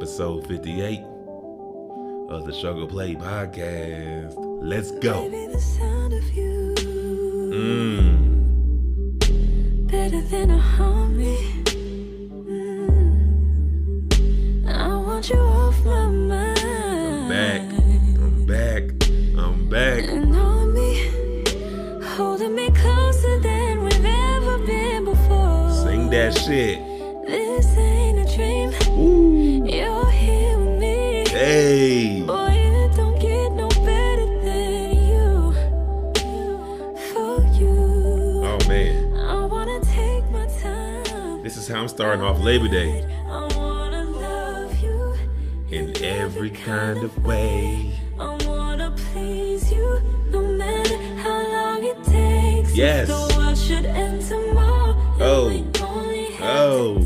episode 58 of the Struggle Play podcast. Let's go. Baby, the sound of you Mmm. better than a harmony. Mm. I want you off my mind. I'm back. I'm back. I'm back. And on me, holding me closer than we've ever been before. Sing that shit. Starting off Labor Day. I wanna love you In every kind of way. I wanna please you no matter how long it takes. Yes. If the should end tomorrow. Oh. we only have Oh.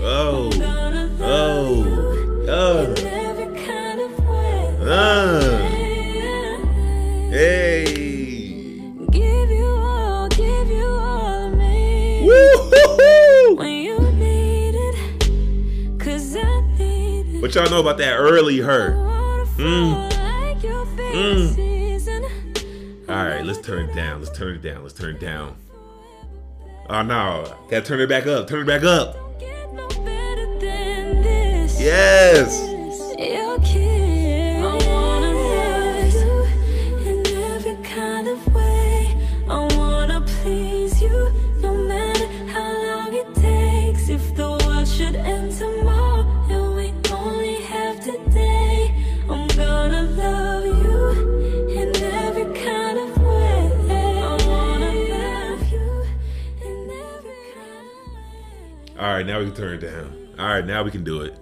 Oh. I'm gonna love Oh. Oh. in every kind of way. Uh. Hey. Give you all, give you all of me. Woo-hoo-hoo. What y'all know about that early hurt? Mm. like your favorite Mm. All right, let's turn it down. Let's turn it down. Let's turn it down. Oh no, gotta turn it back up. Turn it back up. Don't get no better than this. Yes. Right, now we can turn it down. All right, now we can do it.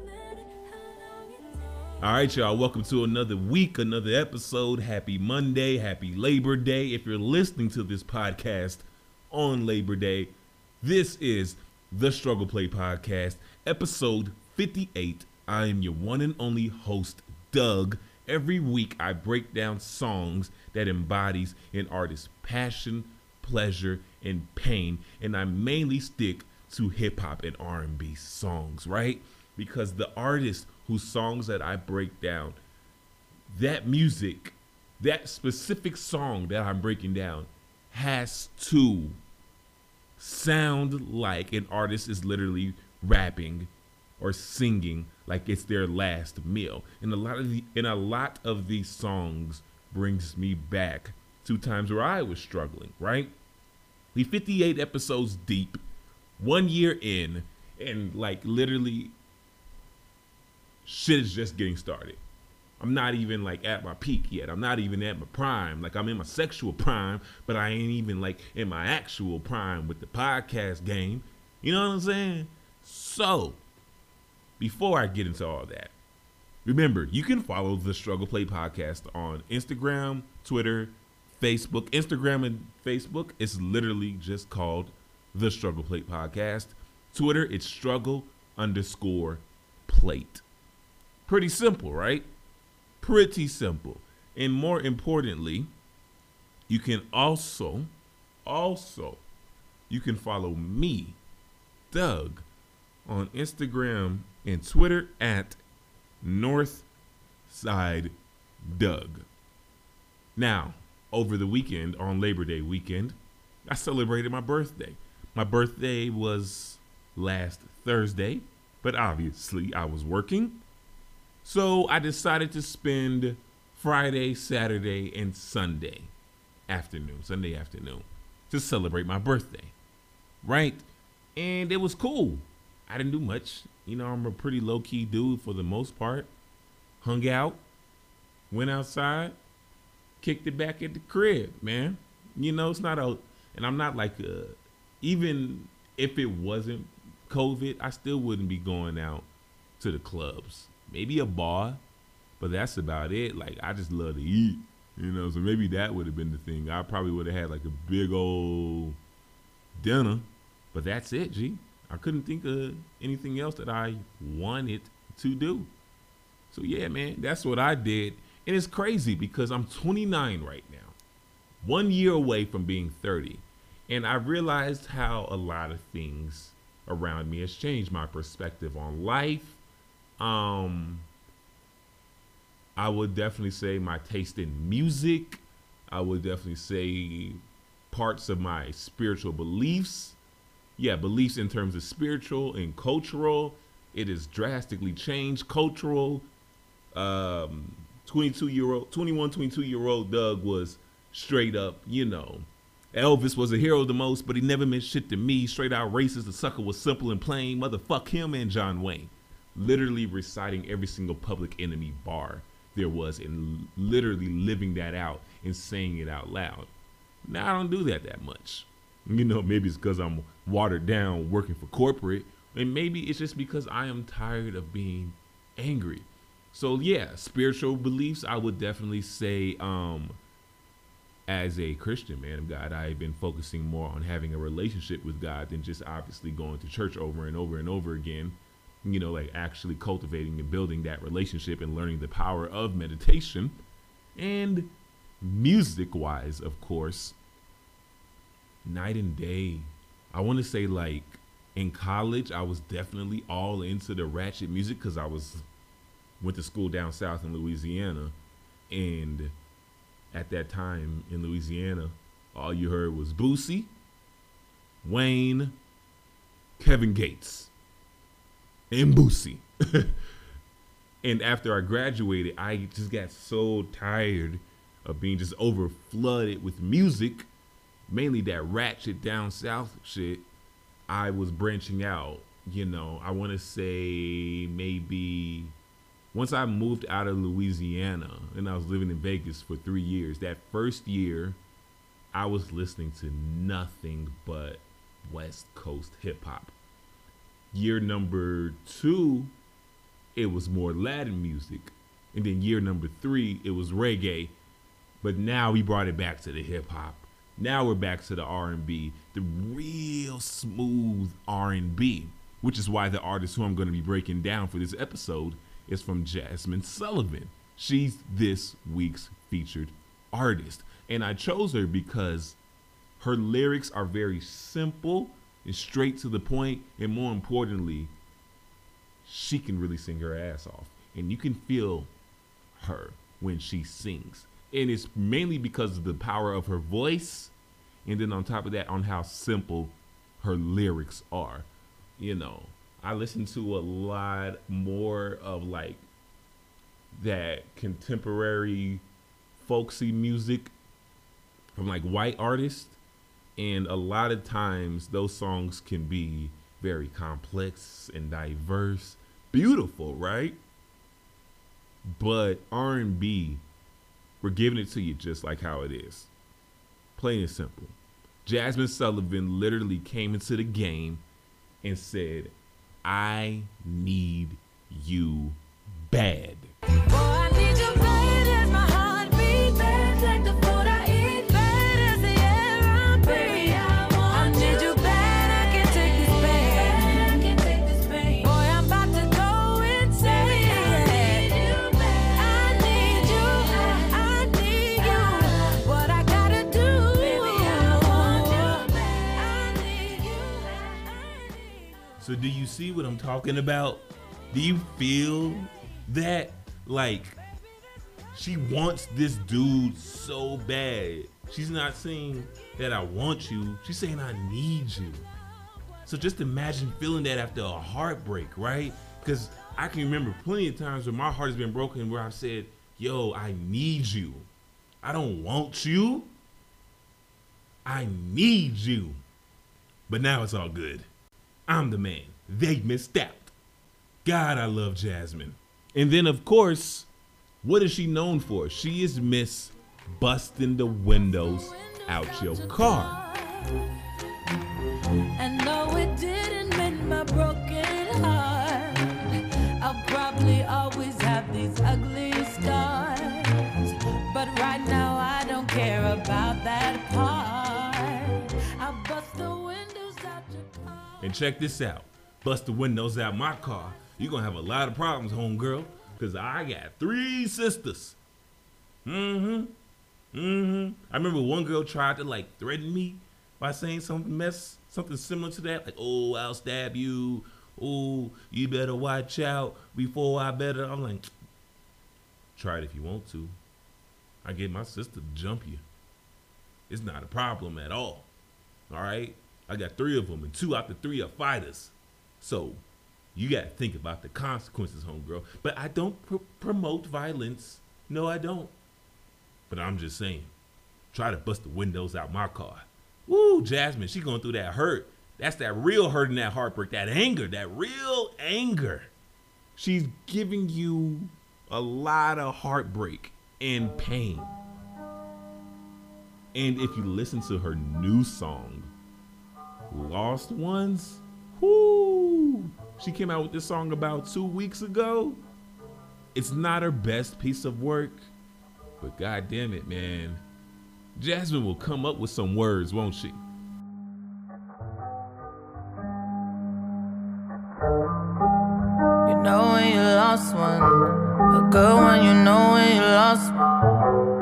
All right, y'all. Welcome to another week, another episode. Happy Monday, happy Labor Day. If you're listening to this podcast on Labor Day, this is the Struggle Play Podcast, episode 58. I am your one and only host, Doug. Every week, I break down songs that embodies an artist's passion, pleasure, and pain, and I mainly stick to hip hop and R&B songs, right? Because the artist whose songs that I break down, that music, that specific song that I'm breaking down has to sound like an artist is literally rapping or singing like it's their last meal. And a lot of the and a lot of these songs brings me back to times where I was struggling, right? We 58 episodes deep, one year in, and like literally shit is just getting started. I'm not even like at my peak yet. I'm not even at my prime. Like I'm in my sexual prime, but I ain't even like in my actual prime with the podcast game. You know what I'm saying? So, before I get into all that, remember you can follow the Struggle Play podcast on Instagram, Twitter, Facebook. Instagram and Facebook is literally just called the Struggle Plate Podcast. Twitter, it's struggle underscore plate. Pretty simple, right? Pretty simple. And more importantly, you can also, also, you can follow me, Doug, on Instagram and Twitter at Northside Doug. Now, over the weekend, on Labor Day weekend, I celebrated my birthday. My birthday was last Thursday, but obviously I was working. So I decided to spend Friday, Saturday, and Sunday afternoon, Sunday afternoon, to celebrate my birthday. Right? And it was cool. I didn't do much. You know, I'm a pretty low key dude for the most part. Hung out, went outside, kicked it back at the crib, man. You know, it's not a, and I'm not like a, even if it wasn't COVID, I still wouldn't be going out to the clubs. Maybe a bar, but that's about it. Like I just love to eat, you know. So maybe that would have been the thing. I probably would have had like a big old dinner, but that's it, G. I couldn't think of anything else that I wanted to do. So yeah, man, that's what I did. And it's crazy because I'm 29 right now. One year away from being 30. And I realized how a lot of things around me has changed my perspective on life, Um, I would definitely say my taste in music. I would definitely say parts of my spiritual beliefs. Yeah, beliefs in terms of spiritual and cultural. It has drastically changed cultural. Um, 22 year old, 21, 22 year old Doug was straight up, you know, Elvis was a hero the most, but he never meant shit to me. Straight out racist. The sucker was simple and plain. Motherfuck him and John Wayne. Literally reciting every single public enemy bar there was and literally living that out and saying it out loud. Now I don't do that that much. You know, maybe it's because I'm watered down working for corporate, and maybe it's just because I am tired of being angry. So yeah, spiritual beliefs, I would definitely say um as a Christian man of God, I've been focusing more on having a relationship with God than just obviously going to church over and over and over again. You know, like actually cultivating and building that relationship and learning the power of meditation. And music wise, of course, night and day. I want to say, like, in college, I was definitely all into the ratchet music because I was went to school down south in Louisiana, and at that time in Louisiana, all you heard was Boosie, Wayne, Kevin Gates, and Boosie. and after I graduated, I just got so tired of being just over flooded with music, mainly that ratchet down south shit. I was branching out, you know, I want to say maybe once I moved out of Louisiana and I was living in Vegas for three years, that first year, I was listening to nothing but West Coast hip hop. Year number two, it was more Latin music. And then year number three, it was reggae. But now we brought it back to the hip hop. Now we're back to the R&B, the real smooth R&B, which is why the artist who I'm going to be breaking down for this episode is from Jazmine Sullivan. She's this week's featured artist. And I chose her because her lyrics are very simple and straight to the point, and more importantly, she can really sing her ass off. And you can feel her when she sings. And it's mainly because of the power of her voice, and then on top of that, on how simple her lyrics are. You know, I listen to a lot more of like that contemporary folksy music from like white artists and a lot of times those songs can be very complex and diverse. Beautiful right? But r&b we're giving it to you just like how it is. Plain and simple. Jazmine sullivan literally came into the game and said I need you bad. Boy, So do you see what I'm talking about? Do you feel that like she wants this dude so bad? She's not saying that I want you. She's saying I need you. So just imagine feeling that after a heartbreak, right? Because I can remember plenty of times where my heart has been broken where I've said, yo, I need you. I don't want you. I need you. But now it's all good. I'm the man. They missed out. God, I love Jazmine. And then, of course, what is she known for? She is Miss Busting the Windows Out Your Car. And it didn't mend my broken heart. I'll probably always have these ugly And check this out. Bust the windows out my car. You're gonna have a lot of problems, homegirl. Cause I got three sisters. Mm-hmm. Mm-hmm. I remember one girl tried to like threaten me by saying something mess, something similar to that, like, oh, I'll stab you, oh, you better watch out before I better. I'm like, try it if you want to. I get my sister to jump you. It's not a problem at all. All right? I got three of them, and two out the three are fighters. So you got to think about the consequences, homegirl. But I don't pr- promote violence. No, I don't. But I'm just saying, try to bust the windows out my car. Woo, Jazmine, she going through that hurt. That's that real hurt and that heartbreak, that anger, that real anger. She's giving you a lot of heartbreak and pain. And if you listen to her new song, Lost Ones, whoo, she came out with this song about two weeks ago. It's not her best piece of work, but god damn it, man. Jazmine will come up with some words, won't she? You know when you lost one, a good one, you know when you lost one.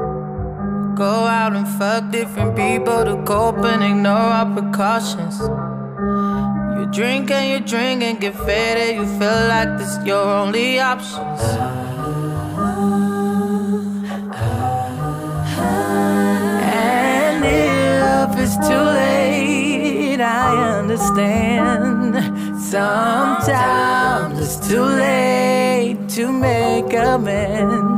Go out and fuck different people to cope and ignore our precautions. You drink and you drink and get faded, you feel like this your only options. And if it's too late, I understand. Sometimes it's too late to make amends.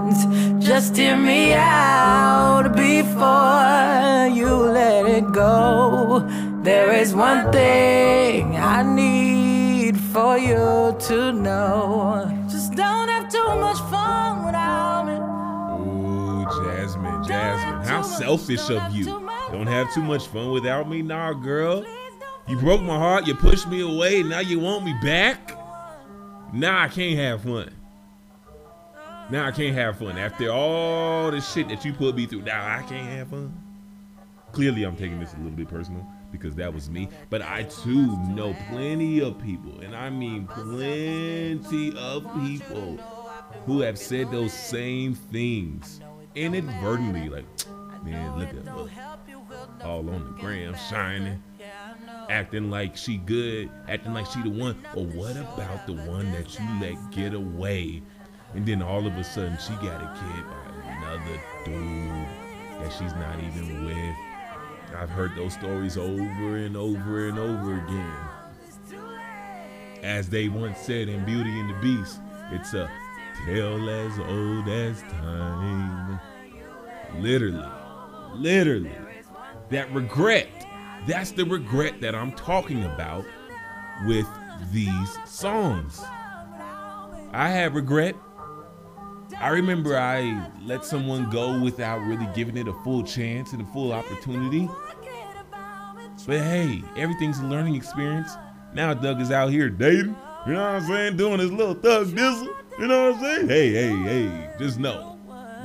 Just hear me out before you let it go. There is one thing I need for you to know. Just don't have too much fun without me. Ooh, Jazmine, Jazmine. How selfish of you. Don't have too much fun without me? Nah, girl. You broke my heart, you pushed me away, now you want me back? Now I can't have fun. Now I can't have fun. After all the shit that you put me through, now I can't have fun. Clearly, I'm taking this a little bit personal because that was me. But I too know plenty of people, and I mean plenty of people who have said those same things inadvertently. Like, man, look at her. All on the gram, shining, acting like she good, acting like she the one. Or what about the one that you let get away? And then all of a sudden she got a kid by another dude that she's not even with. I've heard those stories over and over and over again. As they once said in Beauty and the Beast, it's a tale as old as time. Literally, literally, that regret. That's the regret that I'm talking about with these songs. I have regret. I remember I let someone go without really giving it a full chance and a full opportunity. But hey, everything's a learning experience. Now Doug is out here dating. You know what I'm saying? Doing his little thug dizzle. You know what I'm saying? Hey, hey, hey. Just know.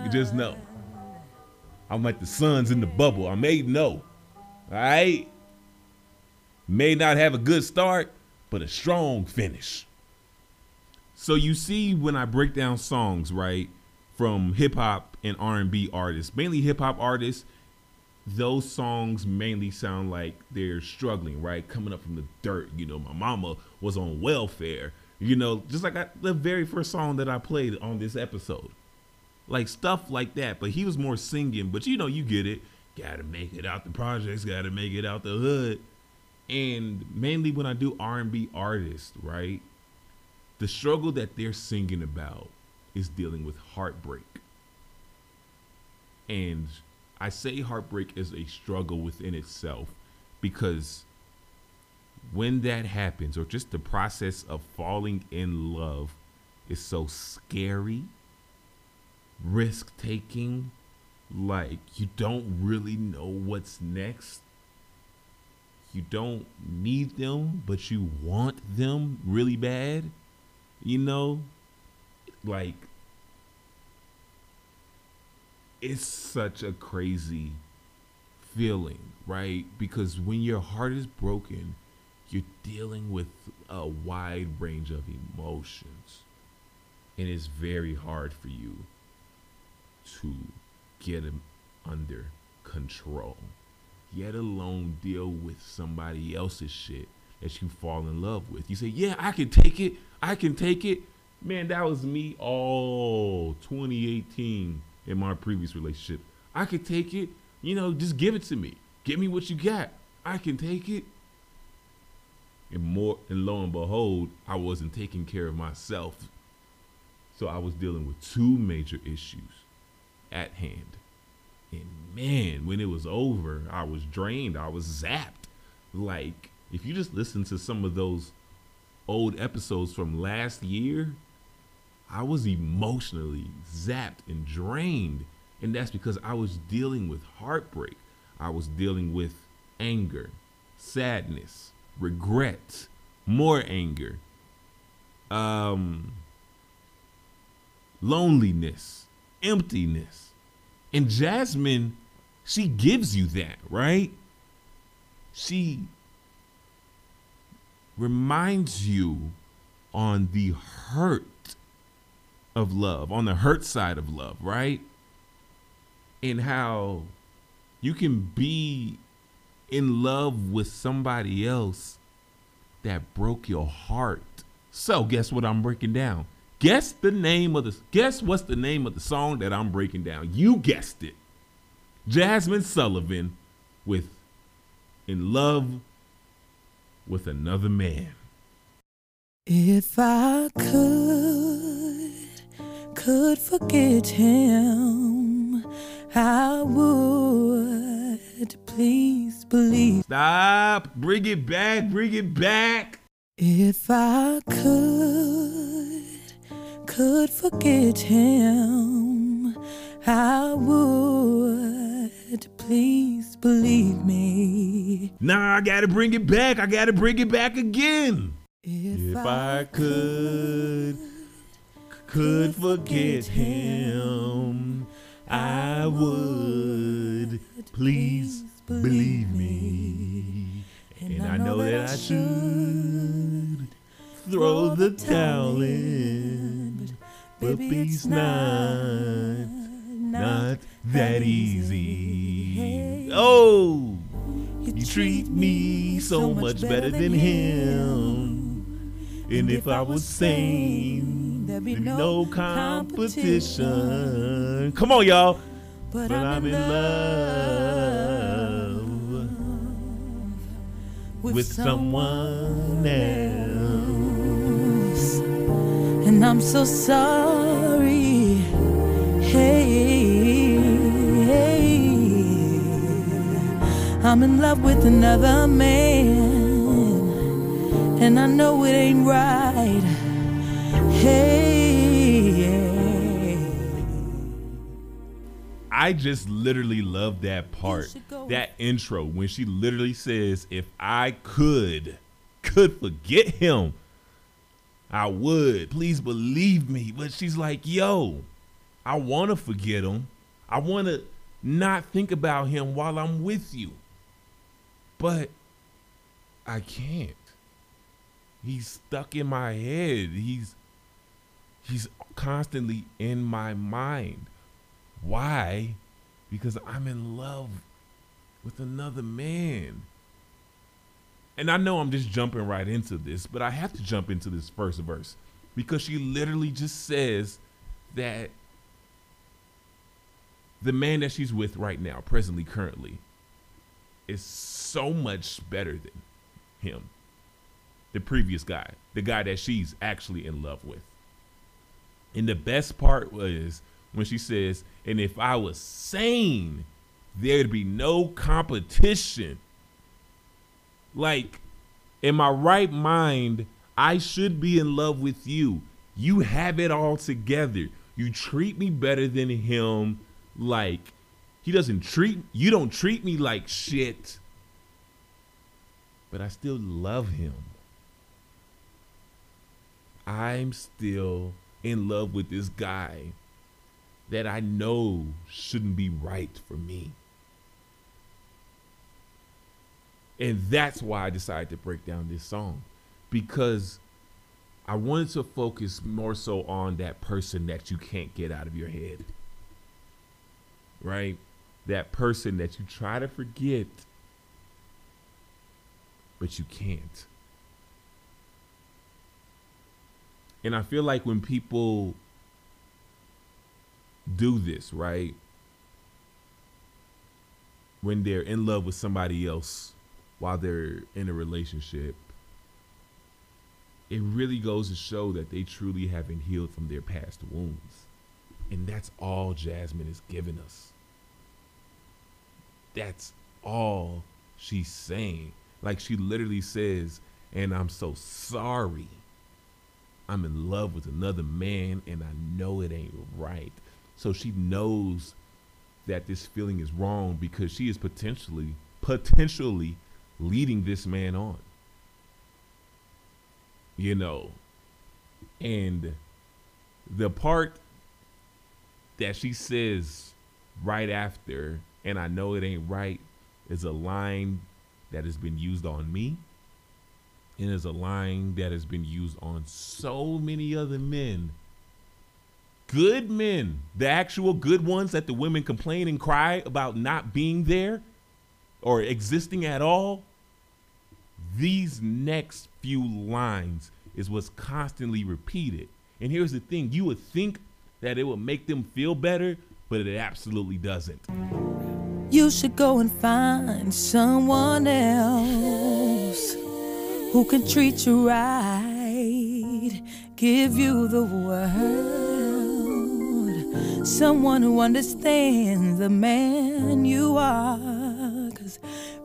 You just know. I'm like the suns in the bubble. I may know. Alright? May not have a good start, but a strong finish. So you see when I break down songs, right, from hip hop and R&B artists, mainly hip hop artists, those songs mainly sound like they're struggling, right? Coming up from the dirt. You know, my mama was on welfare. You know, just like I, the very first song that I played on this episode. Like stuff like that. But he was more singing, but you know, you get it. Gotta make it out the projects, gotta make it out the hood. And mainly when I do R&B artists, right? The struggle that they're singing about is dealing with heartbreak. And I say heartbreak is a struggle within itself because when that happens, or just the process of falling in love is so scary, risk taking, like you don't really know what's next. You don't need them, but you want them really bad. You know, like it's such a crazy feeling, right? Because when your heart is broken, you're dealing with a wide range of emotions. And it's very hard for you to get them under control, yet alone deal with somebody else's shit that you fall in love with. You say, "Yeah, I can take it. I can take it." Man, that was me all 2018 in my previous relationship. I could take it. You know, just give it to me. Give me what you got. I can take it. And more and lo and behold, I wasn't taking care of myself. So I was dealing with two major issues at hand. And man, when it was over, I was drained. I was zapped. Like, if you just listen to some of those old episodes from last year, I was emotionally zapped and drained. And that's because I was dealing with heartbreak. I was dealing with anger, sadness, regret, more anger, um, loneliness, emptiness. And Jazmine, she gives you that, right? She reminds you on the hurt of love, on the hurt side of love, right? And how you can be in love with somebody else that broke your heart. So, guess what I'm breaking down? Guess the name of the guess what's the name of the song that I'm breaking down? You guessed it. Jazmine Sullivan with In Love with Another Man. If I could, could forget him, I would. Please believe. Stop. Bring it back. Bring it back. If I could, could forget him, I would. Please believe me. Nah, I gotta bring it back. I gotta bring it back again. If, If I could, could forget him, I would. Please believe me. And I know that I should throw the towel in, but it's not, not that easy. Oh, you treat me so much better than him. And if I was sane, there'd be no competition. Come on, y'all. But, But I'm in love with someone else. And I'm so sorry. Hey, hey. I'm in love with another man. And I know it ain't right. Hey. I just literally love that part, that intro when she literally says, "If I could, could forget him, I would. Please believe me." But she's like, "Yo, I want to forget him. I want to not think about him while I'm with you, but I can't. He's stuck in my head. He's he's constantly in my mind." Why? Because I'm in love with another man. And I know I'm just jumping right into this, but I have to jump into this first verse because she literally just says that the man that she's with right now, presently, currently, is so much better than him. The previous guy, the guy that she's actually in love with. And the best part was when she says, and if I was sane, there'd be no competition. Like, in my right mind, I should be in love with you. You have it all together. You treat me better than him. Like, he doesn't treat, you don't treat me like shit. But I still love him. I'm still in love with this guy that I know shouldn't be right for me. And that's why I decided to break down this song because I wanted to focus more so on that person that you can't get out of your head right? That person that you try to forget, but you can't. And I feel like when people do this, right? When they're in love with somebody else while they're in a relationship, it really goes to show that they truly haven't healed from their past wounds. And that's all Jazmine is giving us. That's all she's saying. Like she literally says, and I'm so sorry. I'm in love with another man and I know it ain't right. So she knows that this feeling is wrong because she is potentially potentially leading this man on. You know. And the part that she says right after, and I know it ain't right, is a line that has been used on me. And is a line that has been used on so many other men. Good men, the actual good ones that the women complain and cry about not being there or existing at all. These next few lines is what's constantly repeated. And here's the thing you would think that it would make them feel better, but it absolutely doesn't. You should go and find someone else who can treat you right, give you the world. Someone who understands the man you are. Cause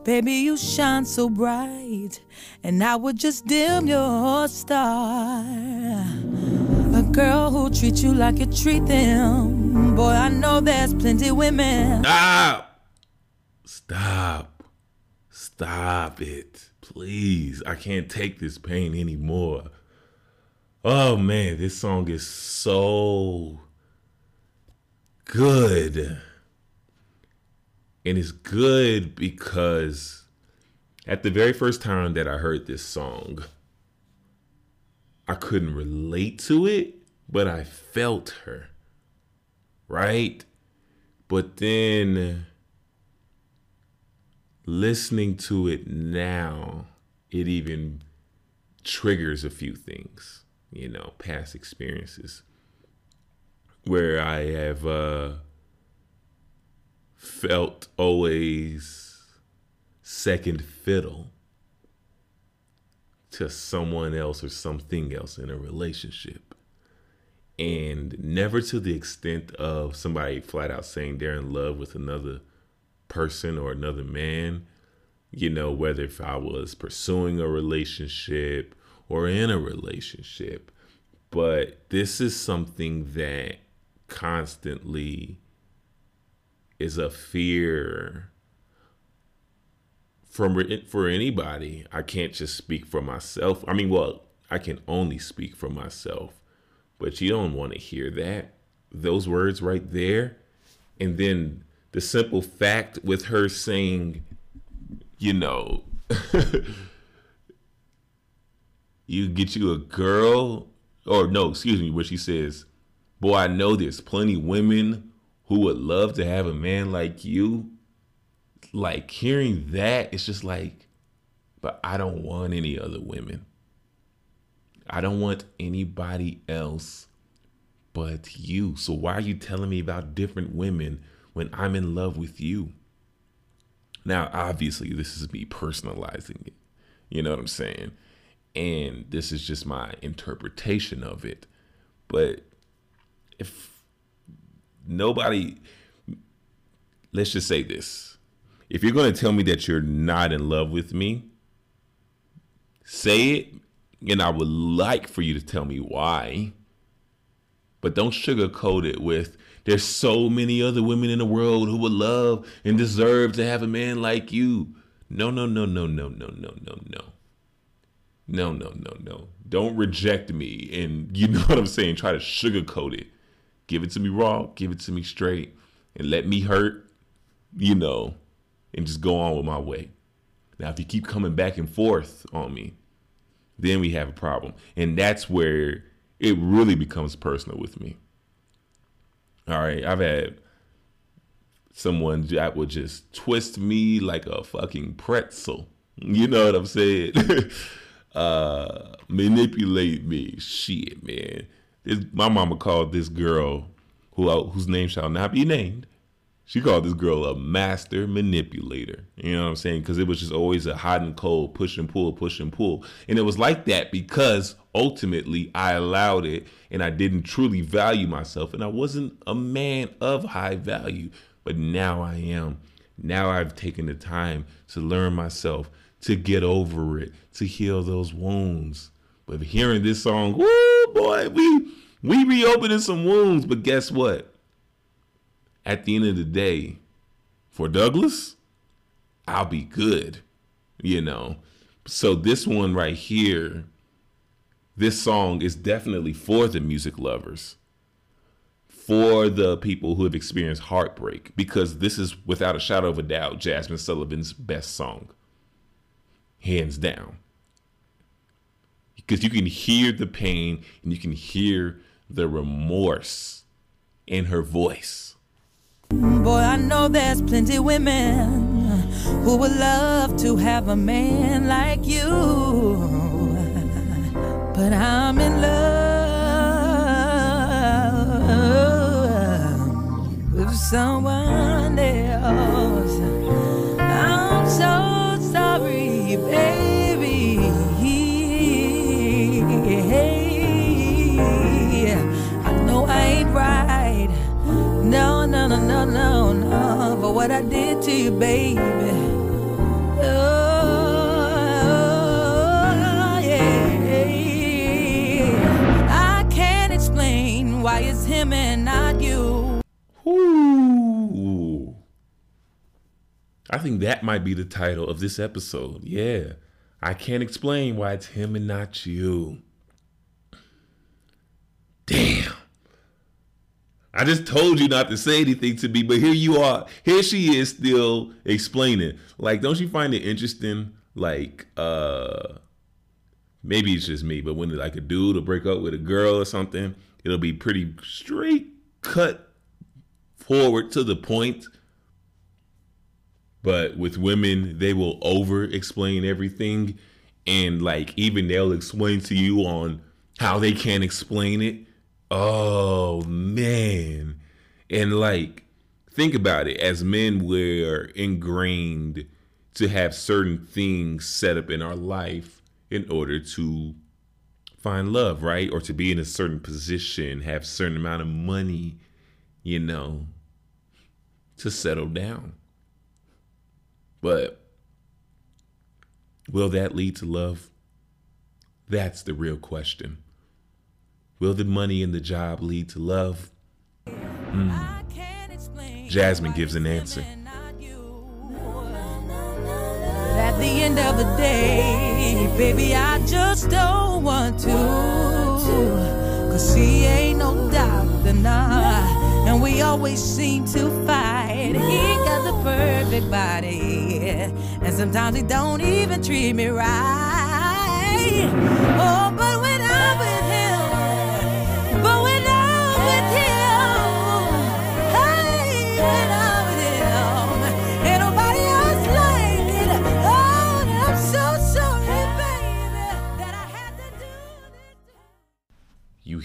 baby, you shine so bright, and I would just dim your star. A girl who treats you like you treat them. Boy, I know there's plenty women. Stop. Stop. Stop it. Please. I can't take this pain anymore. Oh man, this song is so good. And it's good because at the very first time that I heard this song, I couldn't relate to it, but I felt her. Right? But then listening to it now, it even triggers a few things, you know, past experiences where I have uh, felt always second fiddle to someone else or something else in a relationship. And never to the extent of somebody flat out saying they're in love with another person or another man, you know, whether if I was pursuing a relationship or in a relationship. But this is something that constantly is a fear from for anybody. I can't just speak for myself. I mean, well, I can only speak for myself. But you don't want to hear that. Those words right there. And then the simple fact with her saying, you know, you get you a girl, or no, excuse me, where she says, Boy, I know there's plenty women who would love to have a man like you. Like hearing that, it's just like, but I don't want any other women. I don't want anybody else but you. So why are you telling me about different women when I'm in love with you? Now, obviously, this is me personalizing it. You know what I'm saying? And this is just my interpretation of it. But if nobody, let's just say this if you're going to tell me that you're not in love with me, say it. And I would like for you to tell me why. But don't sugarcoat it with there's so many other women in the world who would love and deserve to have a man like you. No, no, no, no, no, no, no, no, no. No, no, no, no. Don't reject me and you know what I'm saying, try to sugarcoat it. Give it to me raw, give it to me straight, and let me hurt, you know, and just go on with my way. Now, if you keep coming back and forth on me, then we have a problem. And that's where it really becomes personal with me. All right, I've had someone that would just twist me like a fucking pretzel. You know what I'm saying? Uh, manipulate me. Shit, man. This, my mama called this girl, who whose name shall not be named. She called this girl a master manipulator. You know what I'm saying? Because it was just always a hot and cold, push and pull, push and pull. And it was like that because ultimately I allowed it and I didn't truly value myself. And I wasn't a man of high value. But now I am. Now I've taken the time to learn myself, to get over it, to heal those wounds. But hearing this song, woo boy, we we reopening some wounds. But guess what? At the end of the day, for Douglas, I'll be good, you know. So this one right here, this song is definitely for the music lovers, for the people who have experienced heartbreak, because this is without a shadow of a doubt Jazmine Sullivan's best song, hands down. Because you can hear the pain and you can hear the remorse in her voice Boy, I know there's plenty women who would love to have a man like you. But I'm in love with someone else. I'm so sorry, baby. I did to you, baby. Oh, yeah. I can't explain why it's him and not you. Ooh. I think that might be the title of this episode. Yeah. I can't explain why it's him and not you. Damn. I just told you not to say anything to me, but here you are. Here she is still explaining. Like, don't you find it interesting? Like, uh maybe it's just me, but when like a dude will break up with a girl or something, it'll be pretty straight cut forward to the point. But with women, they will over explain everything. And like even they'll explain to you on how they can't explain it Oh man. And like think about it as men we're ingrained to have certain things set up in our life in order to find love, right? Or to be in a certain position, have certain amount of money, you know, to settle down. But will that lead to love? That's the real question. Will the money and the job lead to love? Mm. Jazmine gives an answer. At the end of the day, baby, I just don't want to. Cause she ain't no doctor, nah. And we always seem to fight. He got the perfect body. And sometimes he don't even treat me right. Oh, but when I'm with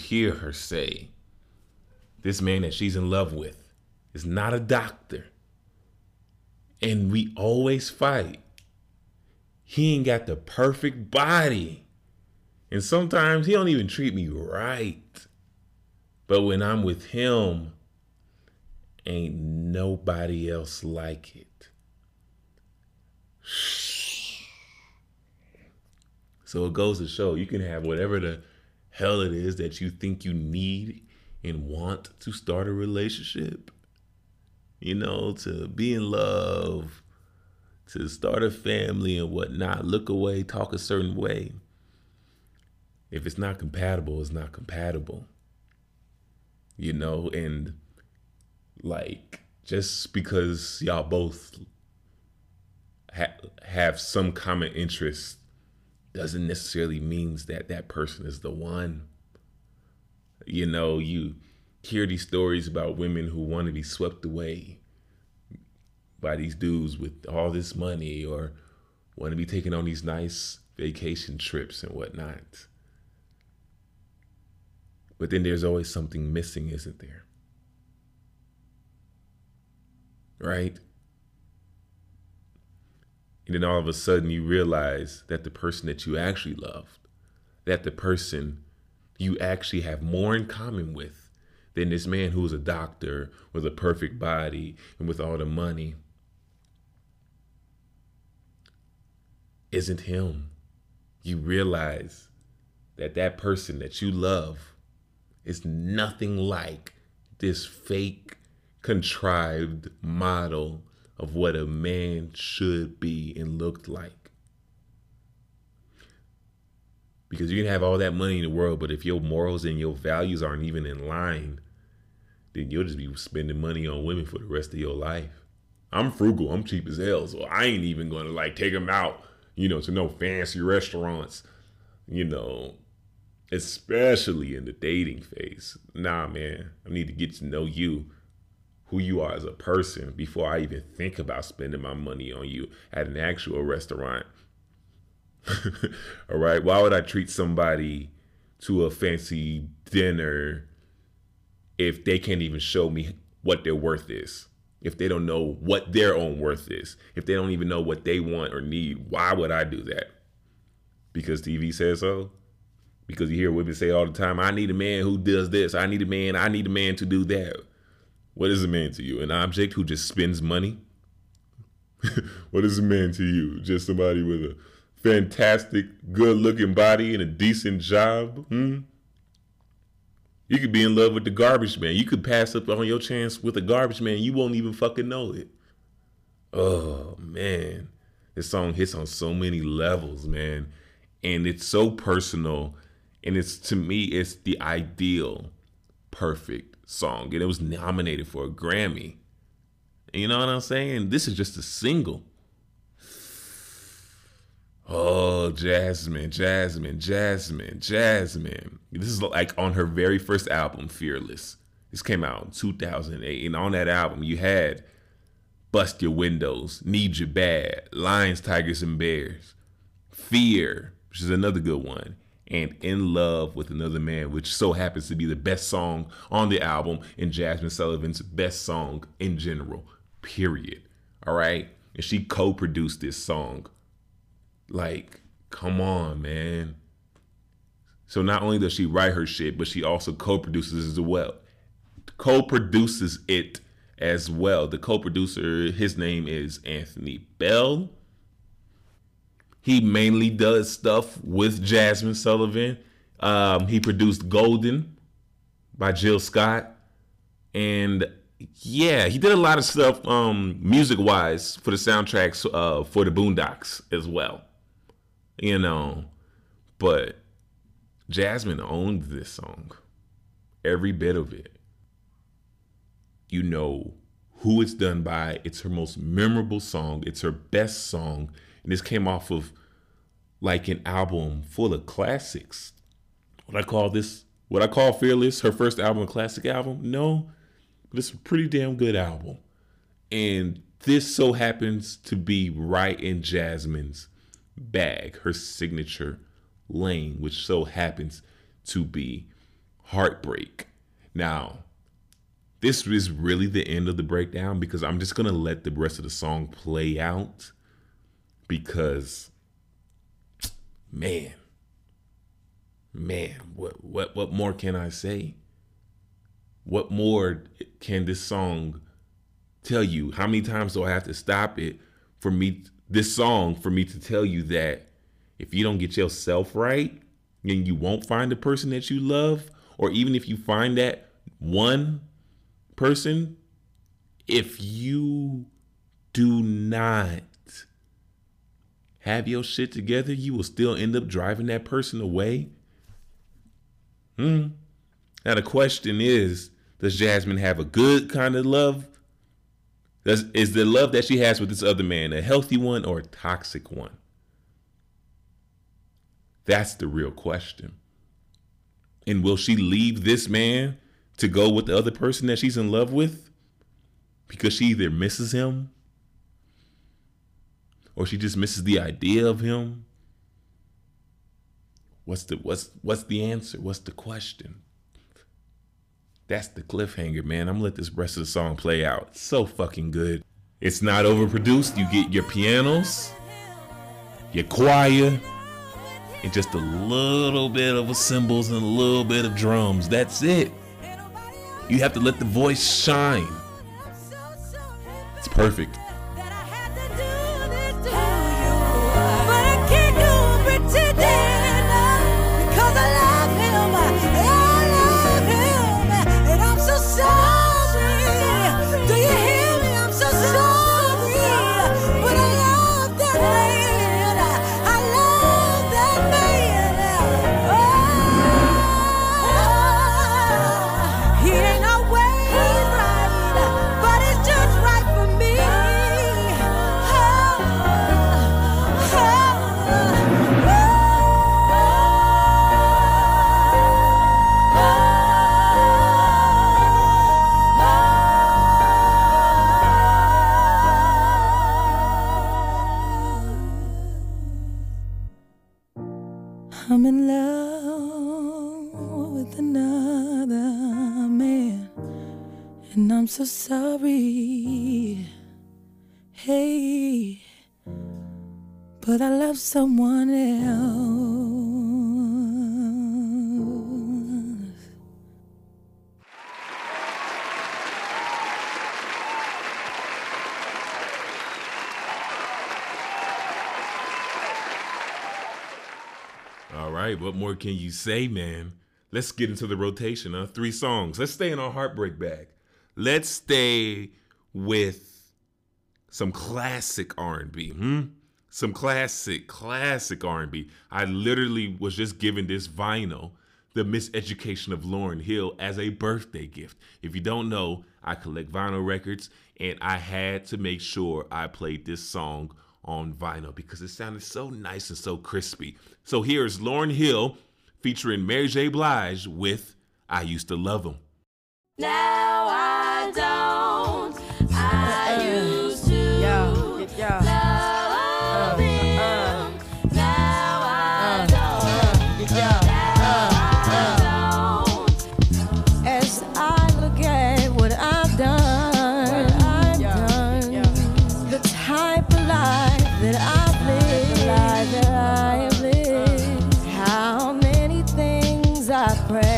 hear her say, This man that she's in love with is not a doctor. And we always fight. He ain't got the perfect body. And sometimes he don't even treat me right. But when I'm with him, ain't nobody else like it. So it goes to show you can have whatever the hell it is that you think you need and want to start a relationship. You know, to be in love, to start a family and whatnot, look away, talk a certain way. If it's not compatible, it's not compatible you know, and like just because y'all both ha- have some common interest doesn't necessarily means that that person is the one. You know, you hear these stories about women who want to be swept away by these dudes with all this money or want to be taking on these nice vacation trips and whatnot. But then there's always something missing, isn't there? Right? And then all of a sudden you realize that the person that you actually loved, that the person you actually have more in common with than this man who was a doctor with a perfect body and with all the money isn't him. You realize that that person that you love is nothing like this fake, contrived model of what a man should be and looked like. Because you can have all that money in the world, but if your morals and your values aren't even in line, then you'll just be spending money on women for the rest of your life. I'm frugal, I'm cheap as hell, so I ain't even gonna like take them out, you know, to no fancy restaurants, you know, especially in the dating phase. Nah, man, I need to get to know you who you are as a person before I even think about spending my money on you at an actual restaurant. All right. Why would I treat somebody to a fancy dinner if they can't even show me what their worth is? If they don't know what their own worth is, if they don't even know what they want or need, why would I do that? Because TV says so? Because you hear women say all the time, I need a man who does this. I need a man, I need a man to do that. What is a man to you? An object who just spends money? what is a man to you? Just somebody with a fantastic, good looking body and a decent job? Hmm? You could be in love with the garbage man. You could pass up on your chance with a garbage man. You won't even fucking know it. Oh, man. This song hits on so many levels, man. And it's so personal. And it's to me, it's the ideal perfect song, and it was nominated for a Grammy. You know what I'm saying? This is just a single. Oh, Jazmine, Jazmine, Jazmine, Jazmine. This is like on her very first album, Fearless. This came out in 2008. And on that album, you had Bust Your Windows, Need You Bad, Lions, Tigers, and Bears, Fear, which is another good one, and In Love with Another Man, which so happens to be the best song on the album and Jazmine Sullivan's best song in general, period. All right. And she co produced this song. Like, come on, man. So not only does she write her shit, but she also co produces as well. Co produces it as well. The co producer, his name is Anthony Bell. He mainly does stuff with Jazmine Sullivan. Um, he produced Golden by Jill Scott. And yeah, he did a lot of stuff um, music wise for the soundtracks uh, for the Boondocks as well. You know, but Jazmine owned this song, every bit of it. You know who it's done by. It's her most memorable song. It's her best song and this came off of like an album full of classics. What I call this, what I call Fearless, her first album, a classic album? No, but it's a pretty damn good album. And this so happens to be right in Jazmine's bag, her signature lane, which so happens to be Heartbreak. Now, this is really the end of the breakdown because I'm just going to let the rest of the song play out because man man what what what more can i say? What more can this song tell you? How many times do i have to stop it for me this song for me to tell you that if you don't get yourself right then you won't find the person that you love? Or even if you find that one person if you do not have your shit together, you will still end up driving that person away? Hmm. Now the question is, does Jazmine have a good kind of love? Does is the love that she has with this other man a healthy one or a toxic one? That's the real question. And will she leave this man to go with the other person that she's in love with? Because she either misses him or she just misses the idea of him. What's the what's what's the answer? What's the question? That's the cliffhanger, man. I'm gonna let this rest of the song play out. It's so fucking good. It's not overproduced. You get your pianos, your choir, and just a little bit of a cymbals and a little bit of drums. That's it. You have to let the voice shine. It's perfect. And I'm so sorry. Hey, but I love someone else. All right, what more can you say, man? Let's get into the rotation, huh? Three songs. Let's stay in our heartbreak bag. Let's stay with some classic R&B. Hmm? Some classic, classic R&B. I literally was just given this vinyl, The Miseducation of Lauryn Hill, as a birthday gift. If you don't know, I collect vinyl records, and I had to make sure I played this song on vinyl because it sounded so nice and so crispy. So here's Lauryn Hill featuring Mary J. Blige with I Used to Love Him. Now I pray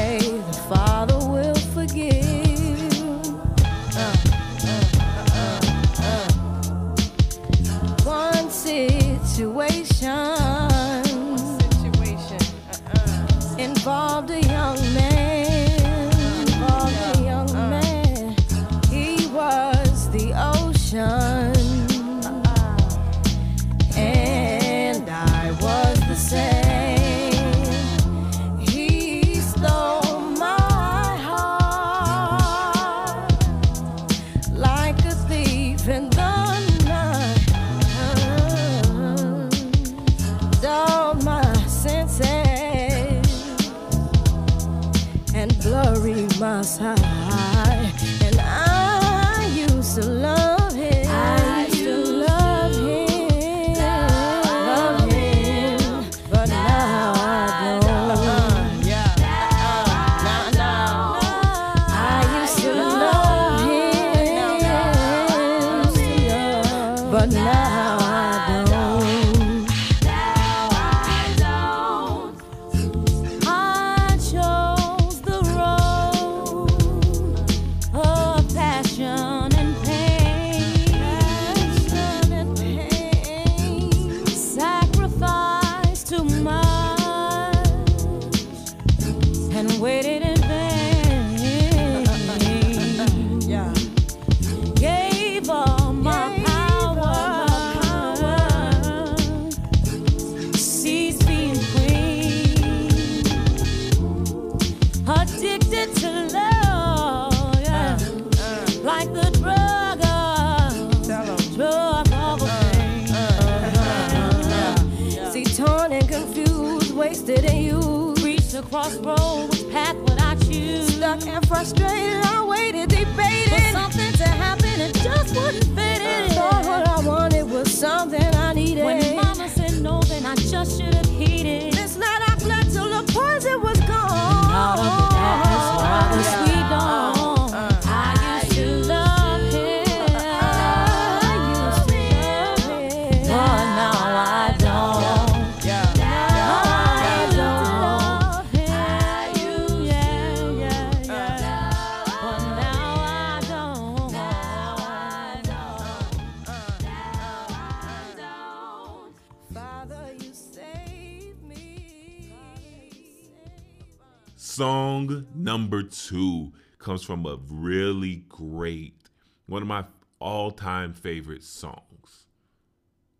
two comes from a really great, one of my all time favorite songs.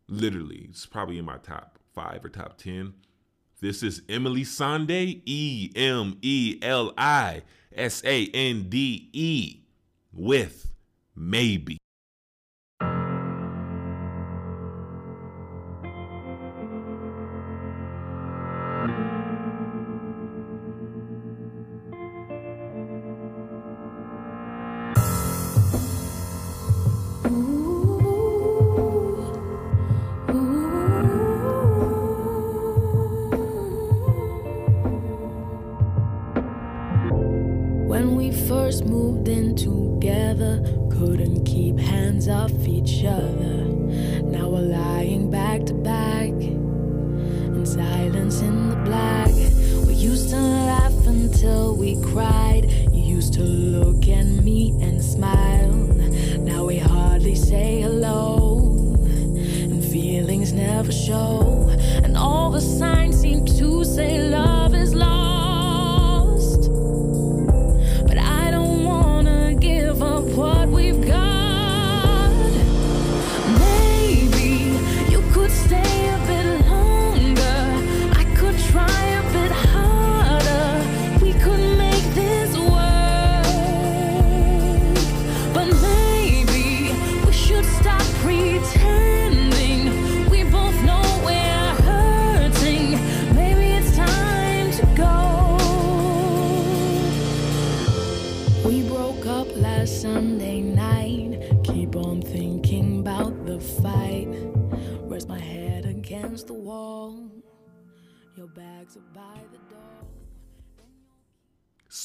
Literally, it's probably in my top five or top 10. This is Emeli Sandé, E M E L I S A N D E, with Maybe.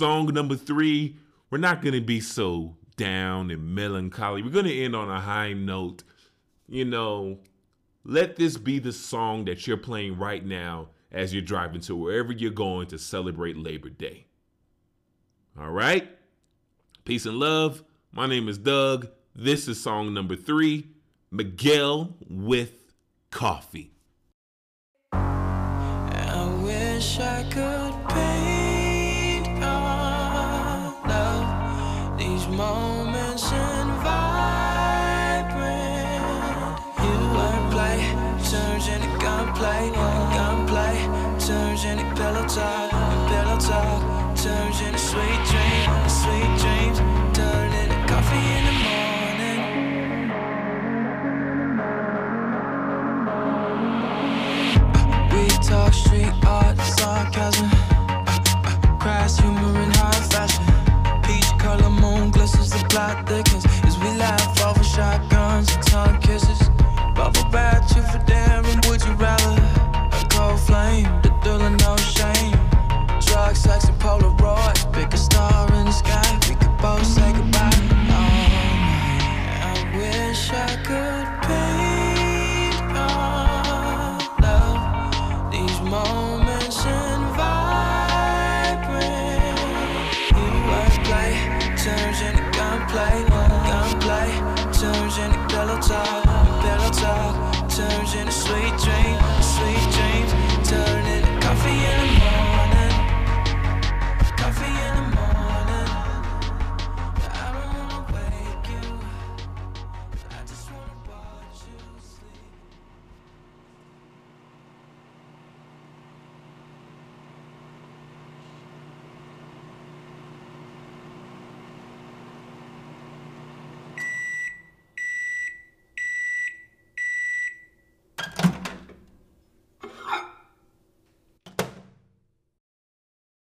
Song number three, we're not going to be so down and melancholy. We're going to end on a high note. You know, let this be the song that you're playing right now as you're driving to wherever you're going to celebrate Labor Day. All right? Peace and love. My name is Doug. This is song number three Miguel with Coffee. I wish I could pay 梦